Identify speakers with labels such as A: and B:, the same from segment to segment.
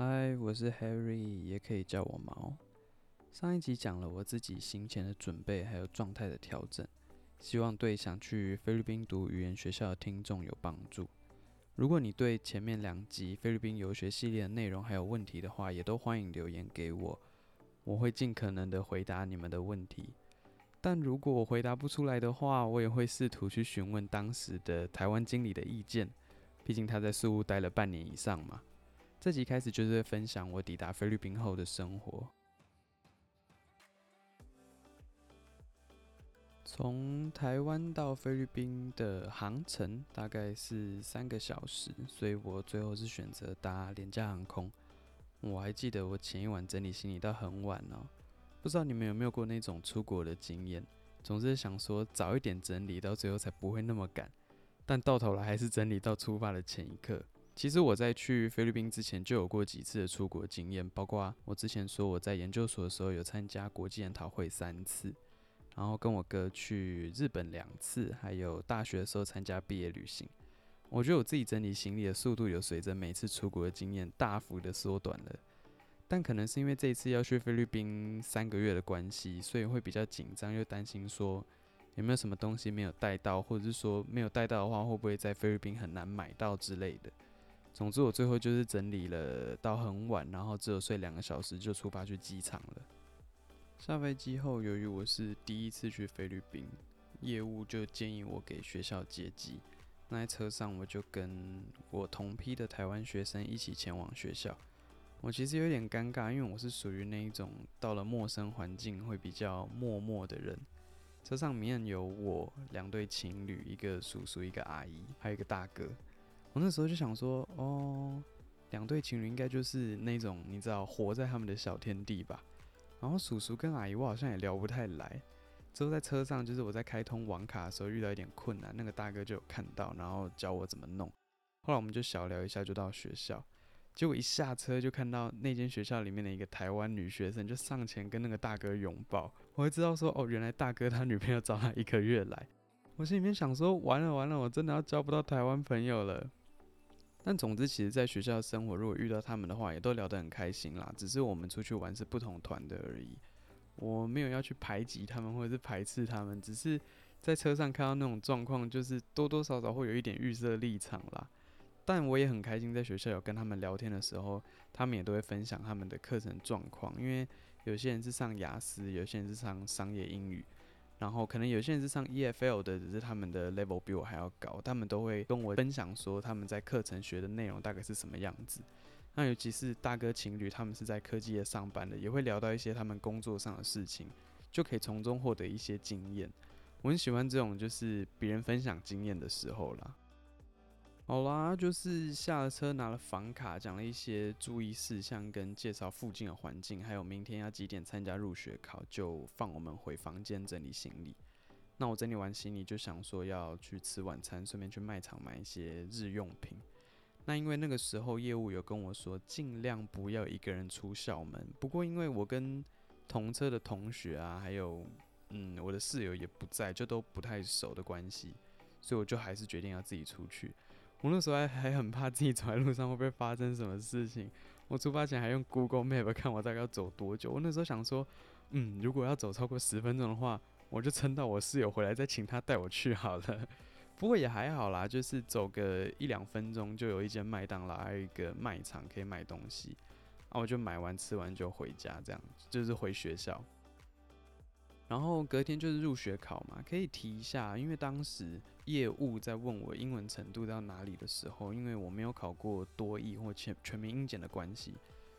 A: 嗨，我是 Harry，也可以叫我毛。上一集讲了我自己行前的准备，还有状态的调整，希望对想去菲律宾读语言学校的听众有帮助。如果你对前面两集菲律宾游学系列的内容还有问题的话，也都欢迎留言给我，我会尽可能的回答你们的问题。但如果我回答不出来的话，我也会试图去询问当时的台湾经理的意见，毕竟他在宿务待了半年以上嘛。这集开始就是分享我抵达菲律宾后的生活。从台湾到菲律宾的航程大概是三个小时，所以我最后是选择搭廉价航空。我还记得我前一晚整理行李到很晚哦，不知道你们有没有过那种出国的经验？总是想说早一点整理，到最后才不会那么赶，但到头来还是整理到出发的前一刻。其实我在去菲律宾之前就有过几次的出国经验，包括我之前说我在研究所的时候有参加国际研讨会三次，然后跟我哥去日本两次，还有大学的时候参加毕业旅行。我觉得我自己整理行李的速度有随着每次出国的经验大幅的缩短了，但可能是因为这一次要去菲律宾三个月的关系，所以会比较紧张，又担心说有没有什么东西没有带到，或者是说没有带到的话会不会在菲律宾很难买到之类的。总之，我最后就是整理了到很晚，然后只有睡两个小时就出发去机场了。下飞机后，由于我是第一次去菲律宾，业务就建议我给学校接机。那在车上，我就跟我同批的台湾学生一起前往学校。我其实有点尴尬，因为我是属于那一种到了陌生环境会比较默默的人。车上面有我两对情侣，一个叔叔，一个阿姨，还有一个大哥。我那时候就想说，哦，两对情侣应该就是那种你知道活在他们的小天地吧。然后叔叔跟阿姨我好像也聊不太来。之后在车上，就是我在开通网卡的时候遇到一点困难，那个大哥就有看到，然后教我怎么弄。后来我们就小聊一下，就到学校。结果一下车就看到那间学校里面的一个台湾女学生就上前跟那个大哥拥抱。我会知道说，哦，原来大哥他女朋友找他一个月来。我心里面想说，完了完了，我真的要交不到台湾朋友了。但总之，其实在学校生活，如果遇到他们的话，也都聊得很开心啦。只是我们出去玩是不同团的而已。我没有要去排挤他们，或者是排斥他们，只是在车上看到那种状况，就是多多少少会有一点预设立场啦。但我也很开心，在学校有跟他们聊天的时候，他们也都会分享他们的课程状况。因为有些人是上雅思，有些人是上商业英语。然后可能有些人是上 EFL 的，只是他们的 level 比我还要高，他们都会跟我分享说他们在课程学的内容大概是什么样子。那尤其是大哥情侣，他们是在科技业上班的，也会聊到一些他们工作上的事情，就可以从中获得一些经验。我很喜欢这种就是别人分享经验的时候啦。好啦，就是下了车，拿了房卡，讲了一些注意事项，跟介绍附近的环境，还有明天要几点参加入学考，就放我们回房间整理行李。那我整理完行李，就想说要去吃晚餐，顺便去卖场买一些日用品。那因为那个时候业务有跟我说，尽量不要一个人出校门。不过因为我跟同车的同学啊，还有嗯我的室友也不在，就都不太熟的关系，所以我就还是决定要自己出去。我那时候还还很怕自己走在路上会不会发生什么事情。我出发前还用 Google Map 看我大概要走多久。我那时候想说，嗯，如果要走超过十分钟的话，我就撑到我室友回来再请他带我去好了。不过也还好啦，就是走个一两分钟就有一间麦当劳，还有一个卖场可以买东西。啊，我就买完吃完就回家，这样就是回学校。然后隔天就是入学考嘛，可以提一下，因为当时业务在问我英文程度到哪里的时候，因为我没有考过多益或全全民英检的关系，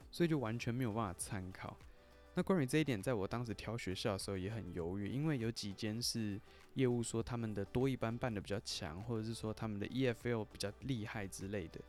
A: 所以就完全没有办法参考。那关于这一点，在我当时挑学校的时候也很犹豫，因为有几间是业务说他们的多益班办得比较强，或者是说他们的 EFL 比较厉害之类的，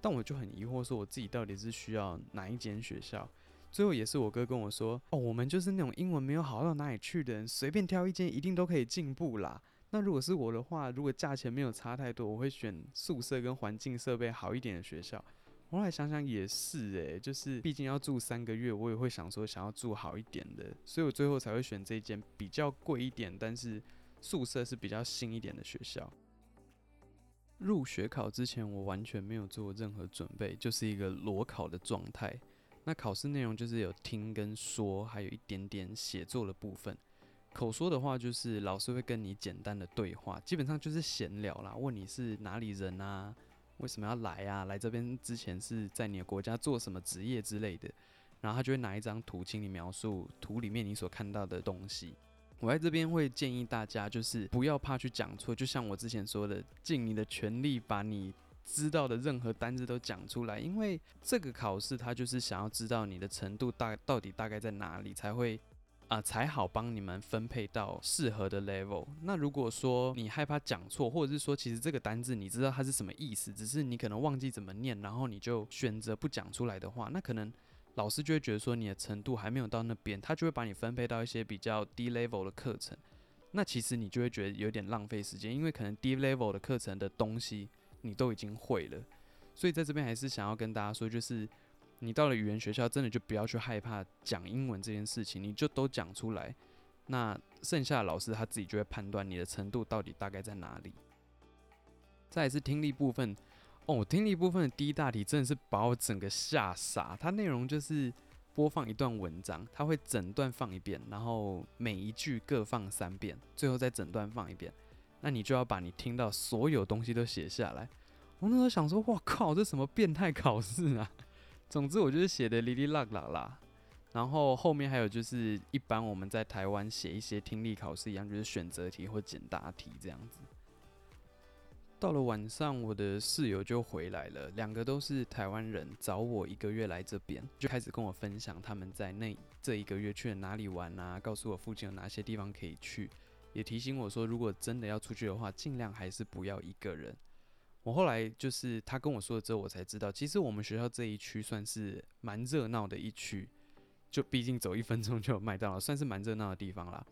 A: 但我就很疑惑，说我自己到底是需要哪一间学校？最后也是我哥跟我说，哦，我们就是那种英文没有好到哪里去的人，随便挑一间一定都可以进步啦。那如果是我的话，如果价钱没有差太多，我会选宿舍跟环境设备好一点的学校。后来想想也是，诶，就是毕竟要住三个月，我也会想说想要住好一点的，所以我最后才会选这间比较贵一点，但是宿舍是比较新一点的学校。入学考之前，我完全没有做任何准备，就是一个裸考的状态。那考试内容就是有听跟说，还有一点点写作的部分。口说的话就是老师会跟你简单的对话，基本上就是闲聊啦，问你是哪里人啊，为什么要来啊，来这边之前是在你的国家做什么职业之类的。然后他就会拿一张图，请你描述图里面你所看到的东西。我在这边会建议大家，就是不要怕去讲错，就像我之前说的，尽你的全力把你知道的任何单字都讲出来，因为这个考试它就是想要知道你的程度大到底大概在哪里，才会啊、才好帮你们分配到适合的 level。那如果说你害怕讲错，或者是说其实这个单字你知道它是什么意思，只是你可能忘记怎么念，然后你就选择不讲出来的话，那可能。老师就会觉得说你的程度还没有到那边，他就会把你分配到一些比较低 level 的课程。那其实你就会觉得有点浪费时间，因为可能低 level 的课程的东西你都已经会了。所以在这边还是想要跟大家说，就是你到了语言学校，真的就不要去害怕讲英文这件事情，你就都讲出来。那剩下的老师他自己就会判断你的程度到底大概在哪里。再来是听力部分。哦，听力部分的第一大题真的是把我整个吓傻。它内容就是播放一段文章，它会整段放一遍，然后每一句各放三遍，最后再整段放一遍。那你就要把你听到所有东西都写下来。我那时候想说，哇靠，这什么变态考试啊！总之，我就是写的哩哩啦啦啦。然后后面还有就是一般我们在台湾写一些听力考试一样，就是选择题或简答题这样子。到了晚上，我的室友就回来了，两个都是台湾人，找我一个月来这边，就开始跟我分享他们在那这一个月去了哪里玩啊，告诉我附近有哪些地方可以去，也提醒我说，如果真的要出去的话，尽量还是不要一个人。我后来就是他跟我说了之后，我才知道，其实我们学校这一区算是蛮热闹的一区，就毕竟走一分钟就有麦当劳，算是蛮热闹的地方啦。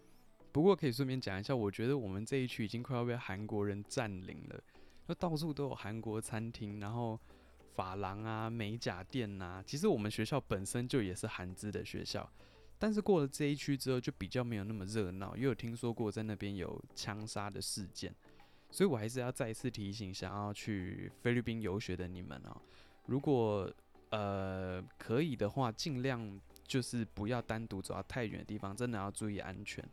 A: 不过可以顺便讲一下，我觉得我们这一区已经快要被韩国人占领了。就到处都有韩国餐厅，然后发廊啊、美甲店呐、其实我们学校本身就也是韩资的学校，但是过了这一区之后，就比较没有那么热闹。也有听说过在那边有枪杀的事件，所以我还是要再一次提醒想要去菲律宾游学的你们哦，如果呃可以的话，尽量就是不要单独走到太远的地方，真的要注意安全。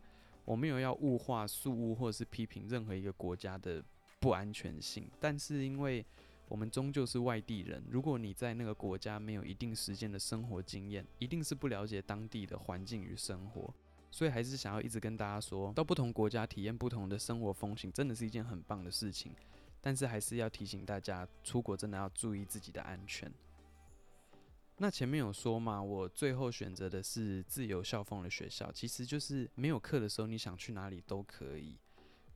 A: 我没有要物化、树物或者是批评任何一个国家的。不安全性，但是因为我们终究是外地人，如果你在那个国家没有一定时间的生活经验，一定是不了解当地的环境与生活，所以还是想要一直跟大家说，到不同国家体验不同的生活风情，真的是一件很棒的事情。但是还是要提醒大家，出国真的要注意自己的安全。那前面有说嘛，我最后选择的是自由校风的学校，其实就是没有课的时候，你想去哪里都可以。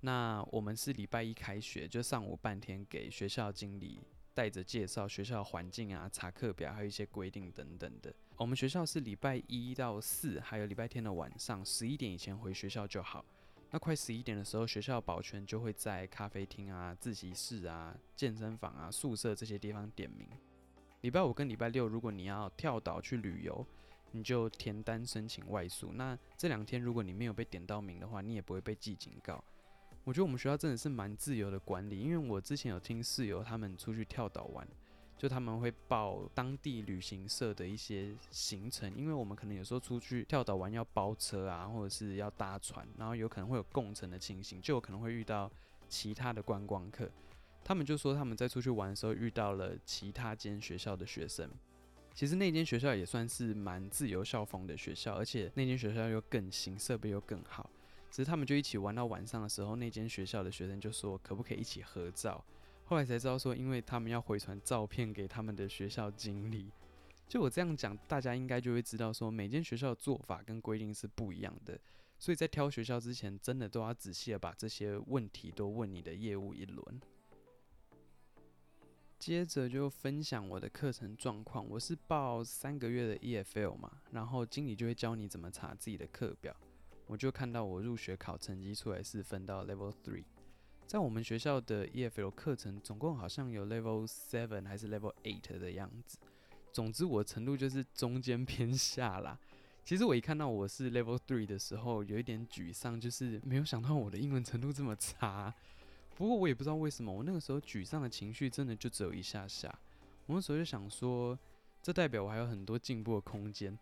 A: 那我们是礼拜一开学，就上午半天给学校经理带着介绍学校环境啊、查课表，还有一些规定等等的。我们学校是礼拜一到四，还有礼拜天的晚上十一点以前回学校就好。那快十一点的时候，学校保全就会在咖啡厅啊、自习室啊、健身房啊、宿舍这些地方点名。礼拜五跟礼拜六，如果你要跳岛去旅游，你就填单申请外宿。那这两天如果你没有被点到名的话，你也不会被记警告。我觉得我们学校真的是蛮自由的管理，因为我之前有听室友他们出去跳岛玩，就他们会报当地旅行社的一些行程，因为我们可能有时候出去跳岛玩要包车啊，或者是要搭船，然后有可能会有共乘的情形，就有可能会遇到其他的观光客。他们就说他们在出去玩的时候遇到了其他间学校的学生，其实那间学校也算是蛮自由校风的学校，而且那间学校又更新，设备又更好。只是他们就一起玩到晚上的时候，那间学校的学生就说可不可以一起合照？后来才知道说，因为他们要回传照片给他们的学校经理。就我这样讲，大家应该就会知道说，每间学校的做法跟规定是不一样的。所以在挑学校之前，真的都要仔细的把这些问题都问你的业务一轮。接着就分享我的课程状况，我是报三个月的 EFL 嘛，然后经理就会教你怎么查自己的课表。我就看到我入学考成绩出来是分到 Level Three，在我们学校的 EFL 课程总共好像有 Level Seven 还是 Level Eight 的样子。总之我程度就是中间偏下啦。其实我一看到我是 Level Three 的时候，有一点沮丧，就是没有想到我的英文程度这么差。不过我也不知道为什么，我那个时候沮丧的情绪真的就只有一下下。我那时候就想说，这代表我还有很多进步的空间，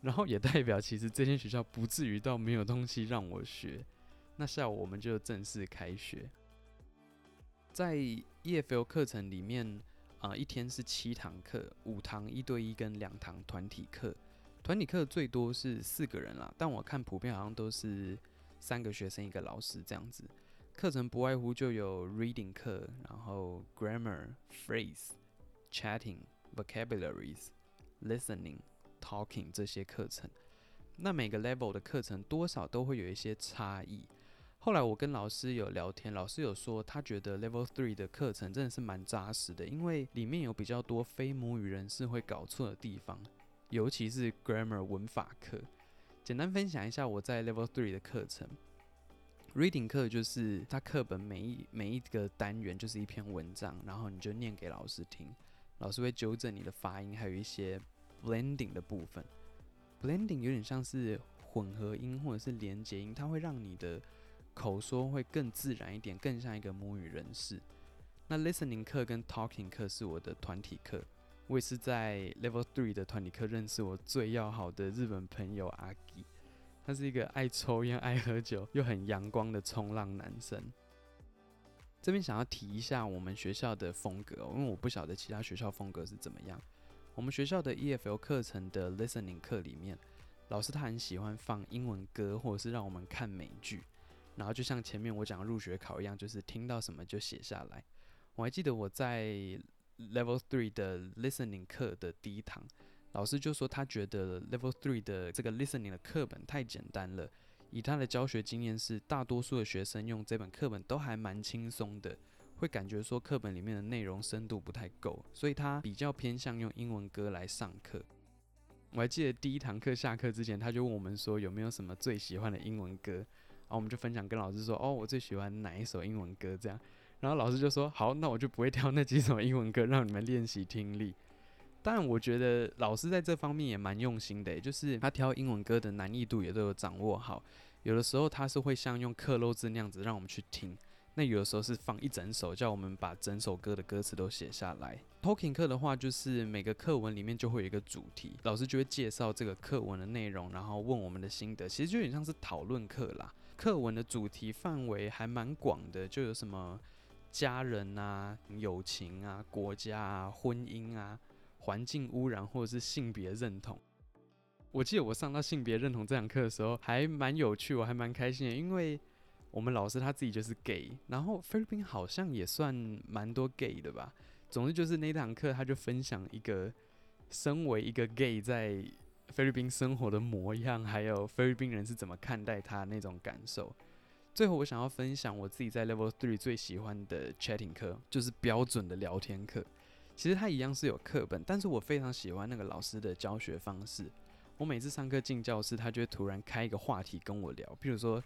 A: 然后也代表其实这间学校不至于到没有东西让我学。那下午我们就正式开学。在 EFL 课程里面，啊、一天是七堂课，五堂一对一跟两堂团体课。团体课最多是四个人啦，但我看普遍好像都是三个学生一个老师这样子。课程不外乎就有 reading 课，然后 grammar、phrase、chatting、vocabularies、listening、talking 这些课程。那每个 level 的课程多少都会有一些差异。后来我跟老师有聊天，老师有说他觉得 Level Three 的课程真的是蛮扎实的，因为里面有比较多非母语人士会搞错的地方，尤其是 Grammar 文法课。简单分享一下我在 Level Three 的课程，Reading 课就是他课本每一每一个单元就是一篇文章，然后你就念给老师听，老师会纠正你的发音，还有一些 Blending 的部分。Blending 有点像是混合音或者是连结音，它会让你的口说会更自然一点，更像一个母语人士。那 listening 课跟 talking 课是我的团体课，我也是在 level three 的团体课认识我最要好的日本朋友阿吉。他是一个爱抽烟、爱喝酒又很阳光的冲浪男生。这边想要提一下我们学校的风格，因为我不晓得其他学校风格是怎么样。我们学校的 EFL 课程的 listening 课里面，老师他很喜欢放英文歌，或者是让我们看美剧。然后就像前面我讲入学考一样，就是听到什么就写下来。我还记得我在 Level Three 的 Listening 课的第一堂，老师就说他觉得 Level Three 的这个 Listening 的课本太简单了。以他的教学经验是，大多数的学生用这本课本都还蛮轻松的，会感觉说课本里面的内容深度不太够，所以他比较偏向用英文歌来上课。我还记得第一堂课下课之前，他就问我们说有没有什么最喜欢的英文歌。然后我们就分享跟老师说，哦，我最喜欢哪一首英文歌这样。然后老师就说，好，那我就不会挑那几首英文歌让你们练习听力。但我觉得老师在这方面也蛮用心的，就是他挑英文歌的难易度也都有掌握好。有的时候他是会像用克漏字那样子让我们去听，那有的时候是放一整首，叫我们把整首歌的歌词都写下来。Talking 课的话，就是每个课文里面就会有一个主题，老师就会介绍这个课文的内容，然后问我们的心得，其实就有点像是讨论课啦。课文的主题范围还蛮广的，就有什么家人啊、友情啊、国家啊、婚姻啊、环境污染或者是性别认同。我记得我上到性别认同这堂课的时候还蛮有趣，我还蛮开心的，因为我们老师他自己就是 gay，然后菲律宾好像也算蛮多 gay 的吧。总之就是那堂课他就分享一个身为一个 gay 在。菲律宾生活的模样，还有菲律宾人是怎么看待他那种感受。最后，我想要分享我自己在 Level Three 最喜欢的 Chatting 课，就是标准的聊天课。其实它一样是有课本，但是我非常喜欢那个老师的教学方式。我每次上课进教室，他就会突然开一个话题跟我聊，譬如说。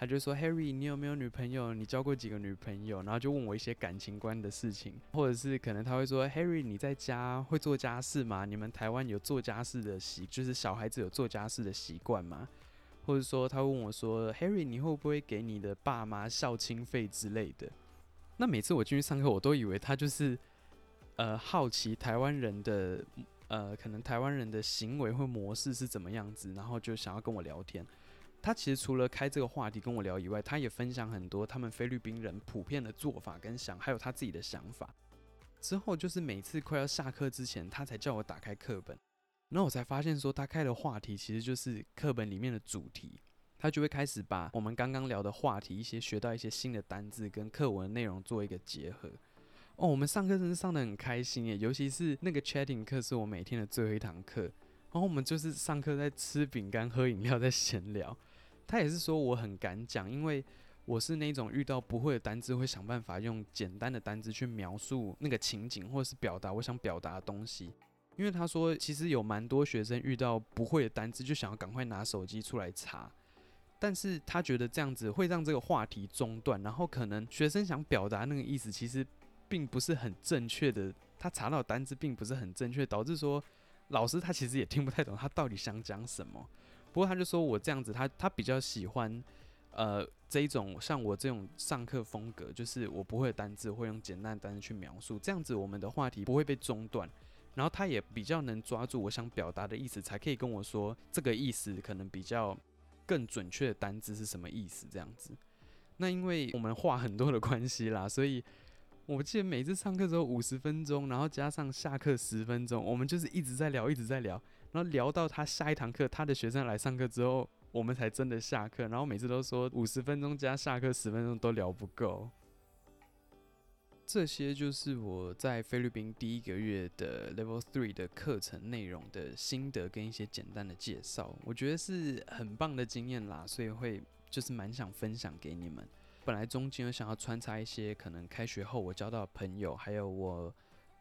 A: 他就说：“Harry，你有没有女朋友？你交过几个女朋友？”然后就问我一些感情观的事情，或者是可能他会说：“Harry，你在家会做家事吗？你们台湾有做家事的习，就是小孩子有做家事的习惯吗？”或者说他问我说：“Harry，你会不会给你的爸妈孝亲费之类的？”那每次我进去上课，我都以为他就是呃好奇台湾人的呃可能台湾人的行为或模式是怎么样子，然后就想要跟我聊天。他其实除了开这个话题跟我聊以外，他也分享很多他们菲律宾人普遍的做法跟想，还有他自己的想法。之后就是每次快要下课之前，他才叫我打开课本，然后我才发现说他开的话题其实就是课本里面的主题。他就会开始把我们刚刚聊的话题，一些学到一些新的单字跟课文内容做一个结合。哦，我们上课真是上得很开心耶，尤其是那个 chatting 课是我每天的最后一堂课，然后我们就是上课在吃饼干、喝饮料、在闲聊。他也是说我很敢讲，因为我是那种遇到不会的单字会想办法用简单的单字去描述那个情景，或者是表达我想表达的东西。因为他说其实有蛮多学生遇到不会的单字就想要赶快拿手机出来查，但是他觉得这样子会让这个话题中断，然后可能学生想表达那个意思其实并不是很正确的，他查到单字并不是很正确，导致说老师他其实也听不太懂他到底想讲什么。不过他就说我这样子他，他比较喜欢，呃，这一种像我这种上课风格，就是我不会单字，会用简单的单字去描述，这样子我们的话题不会被中断，然后他也比较能抓住我想表达的意思，才可以跟我说这个意思可能比较更准确的单字是什么意思这样子。那因为我们话很多的关系啦，所以我记得每次上课之后五十分钟，然后加上下课十分钟，我们就是一直在聊，一直在聊，然后聊到他下一堂课，他的学生来上课之后。我们才真的下课，然后每次都说五十分钟加下课十分钟都聊不够。这些就是我在菲律宾第一个月的 Level Three 的课程内容的心得跟一些简单的介绍，我觉得是很棒的经验啦，所以会就是蛮想分享给你们。本来中间有想要穿插一些可能开学后我交到的朋友，还有我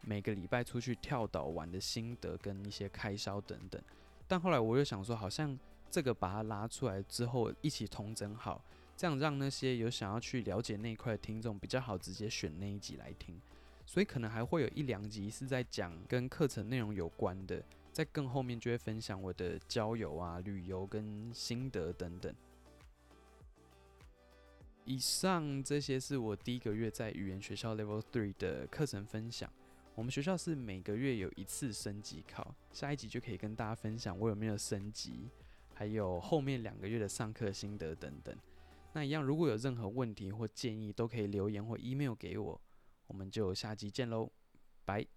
A: 每个礼拜出去跳岛玩的心得跟一些开销等等，但后来我又想说好像。这个把它拉出来之后，一起统整好，这样让那些有想要去了解那一块的听众比较好直接选那一集来听。所以可能还会有一两集是在讲跟课程内容有关的，在更后面就会分享我的交友啊、旅游跟心得等等。以上这些是我第一个月在语言学校 Level Three 的课程分享。我们学校是每个月有一次升级考，下一集就可以跟大家分享我有没有升级。还有后面两个月的上课心得等等，那一样如果有任何问题或建议，都可以留言或 email 给我，我们就下集见喽，拜。